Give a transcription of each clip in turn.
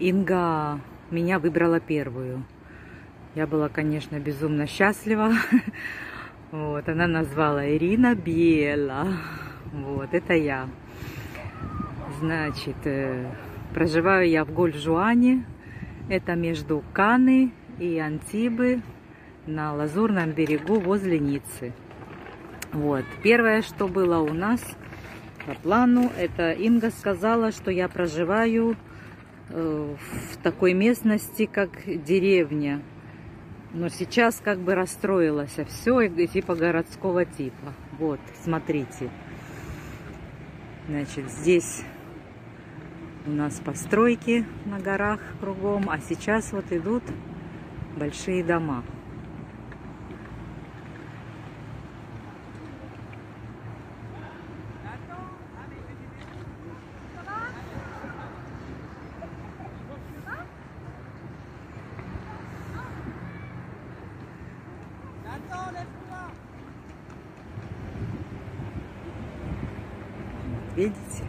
Инга меня выбрала первую. Я была, конечно, безумно счастлива. Вот, она назвала Ирина Бела. Вот, это я. Значит, э, проживаю я в Гольжуане. Это между Каны и Антибы на Лазурном берегу возле Ниццы. Вот. Первое, что было у нас по плану, это Инга сказала, что я проживаю в такой местности, как деревня. Но сейчас как бы расстроилась все типа городского типа. Вот, смотрите. Значит, здесь у нас постройки на горах кругом, а сейчас вот идут большие дома. Видите?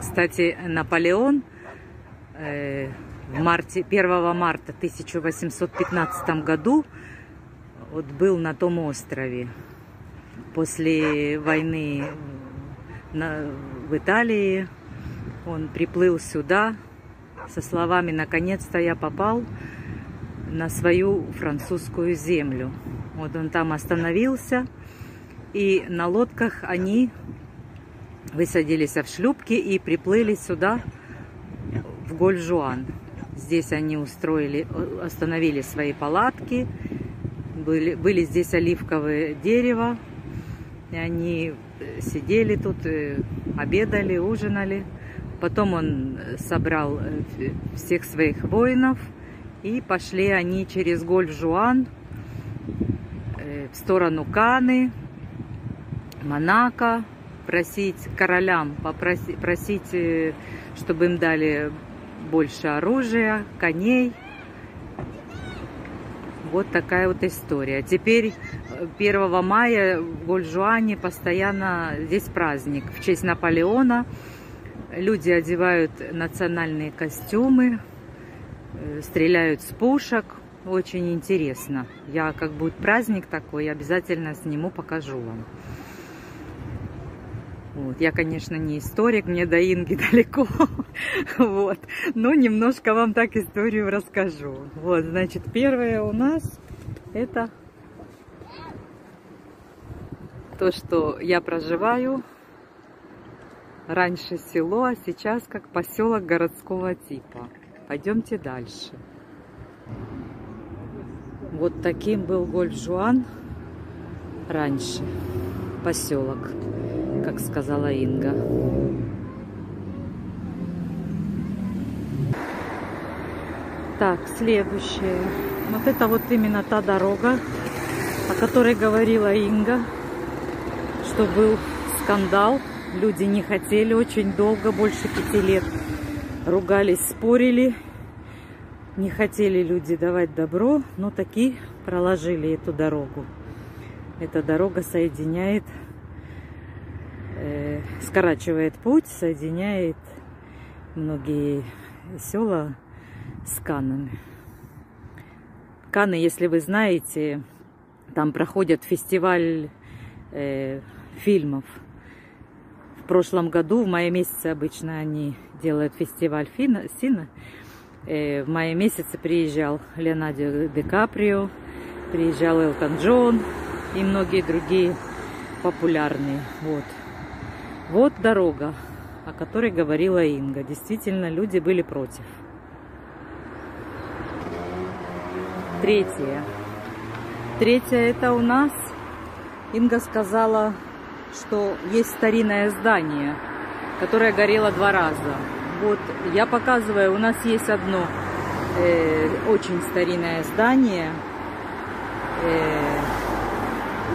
Кстати, Наполеон э, в марте, 1 марта 1815 году вот был на том острове. После войны на, в Италии он приплыл сюда со словами «Наконец-то я попал на свою французскую землю». Вот он там остановился, и на лодках они высадились в шлюпки и приплыли сюда, в Гольжуан. Здесь они устроили, остановили свои палатки, были, были здесь оливковые дерево, и они сидели тут, э, обедали, ужинали. Потом он собрал э, всех своих воинов, и пошли они через Гольжуан в сторону Каны, Монако, просить королям, попросить, просить, э, чтобы им дали больше оружия, коней. Вот такая вот история. Теперь 1 э, мая в Гольжуане постоянно здесь праздник в честь Наполеона. Люди одевают национальные костюмы, э, стреляют с пушек, очень интересно. Я, как будет праздник такой, обязательно сниму, покажу вам. Вот. Я, конечно, не историк, мне до Инги далеко, вот. но немножко вам так историю расскажу. Вот, значит, первое у нас это то, что я проживаю. Раньше село, а сейчас как поселок городского типа. Пойдемте дальше. Вот таким был Гольф-Жуан раньше, поселок, как сказала Инга. Так, следующее. Вот это вот именно та дорога, о которой говорила Инга, что был скандал. Люди не хотели очень долго, больше пяти лет ругались, спорили не хотели люди давать добро, но таки проложили эту дорогу. Эта дорога соединяет, э, скорачивает путь, соединяет многие села с Канами. Каны, если вы знаете, там проходит фестиваль э, фильмов. В прошлом году, в мае месяце обычно они делают фестиваль Фина, Сина. Э, в мае месяце приезжал Леонардо Ди Каприо, приезжал Элтон Джон и многие другие популярные. Вот. вот дорога, о которой говорила Инга. Действительно, люди были против. Третье. Третье это у нас. Инга сказала, что есть старинное здание, которое горело два раза. Вот я показываю, у нас есть одно э, очень старинное здание. Э,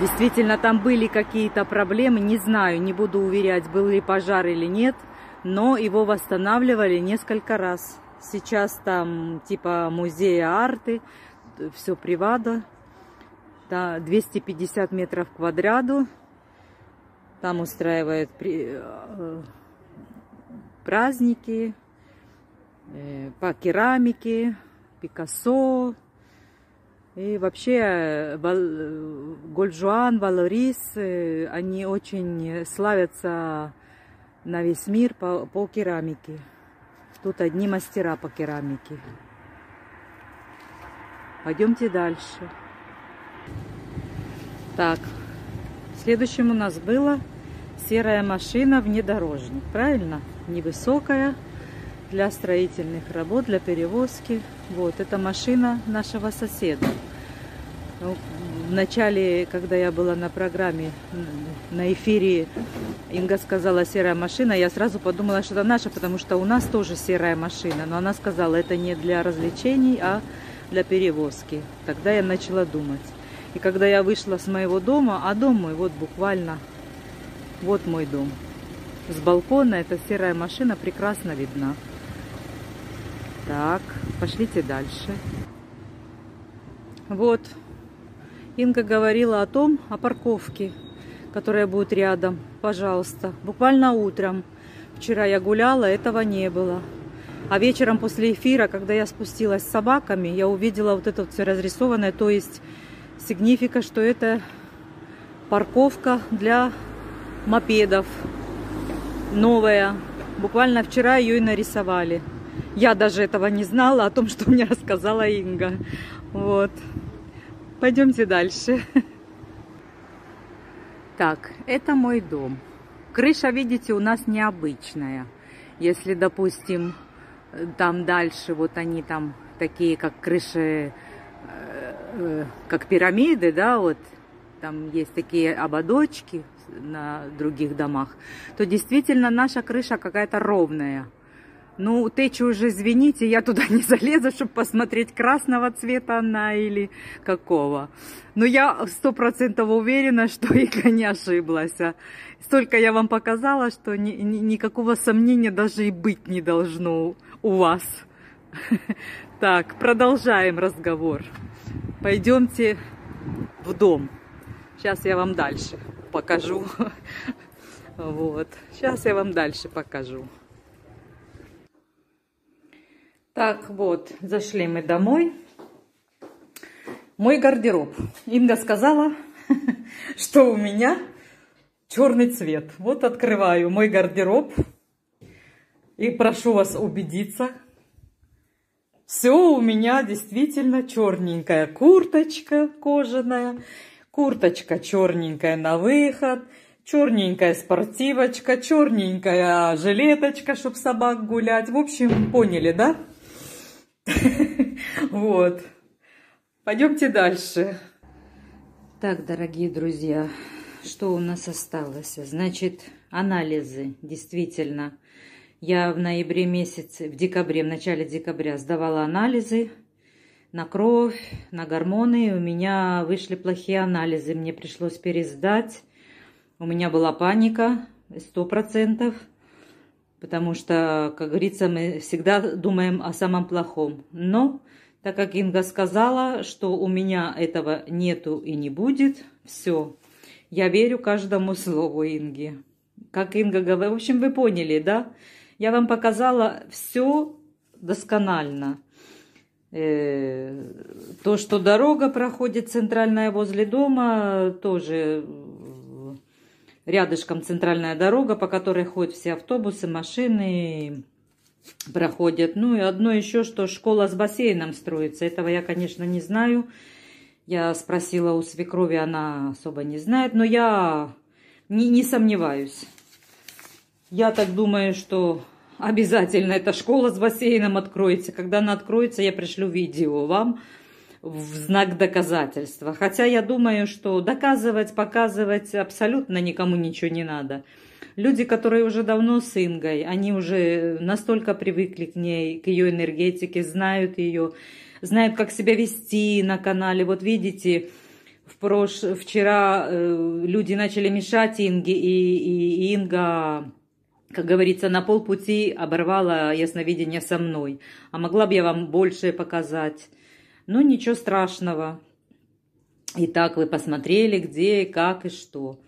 действительно, там были какие-то проблемы, не знаю, не буду уверять, был ли пожар или нет, но его восстанавливали несколько раз. Сейчас там типа музея арты, все привада, да, 250 метров квадрату. Там устраивают э, праздники э, по керамике, Пикассо. И вообще э, Вал, Гольжуан, Валорис, э, они очень славятся на весь мир по, по керамике. Тут одни мастера по керамике. Пойдемте дальше. Так, следующим у нас было серая машина внедорожник, правильно? Невысокая, для строительных работ, для перевозки. Вот, это машина нашего соседа. Ну, в начале, когда я была на программе, на эфире, Инга сказала серая машина, я сразу подумала, что это наша, потому что у нас тоже серая машина. Но она сказала, это не для развлечений, а для перевозки. Тогда я начала думать. И когда я вышла с моего дома, а дом мой вот буквально, вот мой дом. С балкона эта серая машина прекрасно видна. Так, пошлите дальше. Вот, Инга говорила о том, о парковке, которая будет рядом. Пожалуйста, буквально утром. Вчера я гуляла, этого не было. А вечером после эфира, когда я спустилась с собаками, я увидела вот это вот все разрисованное, то есть сигнифика, что это парковка для мопедов. Новая. Буквально вчера ее и нарисовали. Я даже этого не знала, о том, что мне рассказала Инга. Вот. Пойдемте дальше. Так, это мой дом. Крыша, видите, у нас необычная. Если, допустим, там дальше, вот они там такие, как крыши, э, э, как пирамиды, да, вот там есть такие ободочки на других домах, то действительно наша крыша какая-то ровная. Ну, течу уже, извините, я туда не залезу, чтобы посмотреть, красного цвета она или какого. Но я сто процентов уверена, что Ика не ошиблась. Столько я вам показала, что ни, ни, никакого сомнения даже и быть не должно у вас. Так, продолжаем разговор. Пойдемте в дом. Сейчас я вам дальше покажу. Вот. Сейчас я вам дальше покажу. Так, вот, зашли мы домой. Мой гардероб. Инга сказала, что у меня черный цвет. Вот открываю мой гардероб. И прошу вас убедиться, все у меня действительно черненькая. Курточка кожаная, курточка черненькая на выход, черненькая спортивочка, черненькая жилеточка, чтобы собак гулять. В общем, поняли, да? Вот. Пойдемте дальше. Так, дорогие друзья, что у нас осталось? Значит, анализы, действительно. Я в ноябре месяце, в декабре, в начале декабря сдавала анализы на кровь, на гормоны. У меня вышли плохие анализы, мне пришлось пересдать. У меня была паника, сто процентов потому что, как говорится, мы всегда думаем о самом плохом. Но, так как Инга сказала, что у меня этого нету и не будет, все, я верю каждому слову Инги. Как Инга говорит, в общем, вы поняли, да? Я вам показала все досконально. Э, то, что дорога проходит центральная возле дома, тоже рядышком центральная дорога, по которой ходят все автобусы, машины проходят. Ну и одно еще, что школа с бассейном строится. Этого я, конечно, не знаю. Я спросила у свекрови, она особо не знает, но я не, не сомневаюсь. Я так думаю, что обязательно эта школа с бассейном откроется. Когда она откроется, я пришлю видео вам в знак доказательства. Хотя я думаю, что доказывать, показывать абсолютно никому ничего не надо. Люди, которые уже давно с Ингой, они уже настолько привыкли к ней, к ее энергетике, знают ее, знают, как себя вести на канале. Вот видите, в прош... вчера э, люди начали мешать Инге, и, и, и Инга как говорится, на полпути оборвала ясновидение со мной. А могла бы я вам больше показать. Ну, ничего страшного. Итак, вы посмотрели, где, как и что.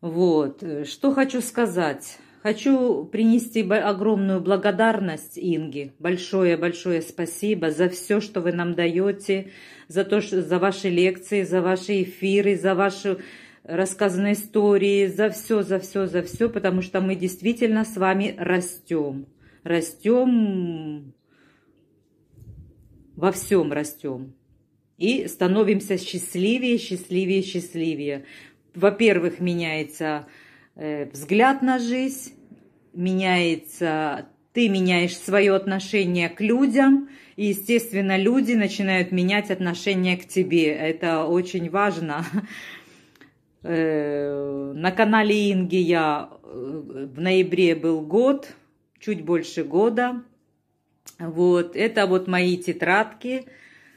Вот, что хочу сказать. Хочу принести огромную благодарность Инге. Большое-большое спасибо за все, что вы нам даете, за, то, что, за ваши лекции, за ваши эфиры, за ваши рассказанные истории, за все, за все, за все, потому что мы действительно с вами растем. Растем, во всем растем. И становимся счастливее, счастливее, счастливее. Во-первых, меняется Э, взгляд на жизнь, меняется, ты меняешь свое отношение к людям, и, естественно, люди начинают менять отношение к тебе. Это очень важно. Э, на канале Инги я э, в ноябре был год, чуть больше года. Вот, это вот мои тетрадки –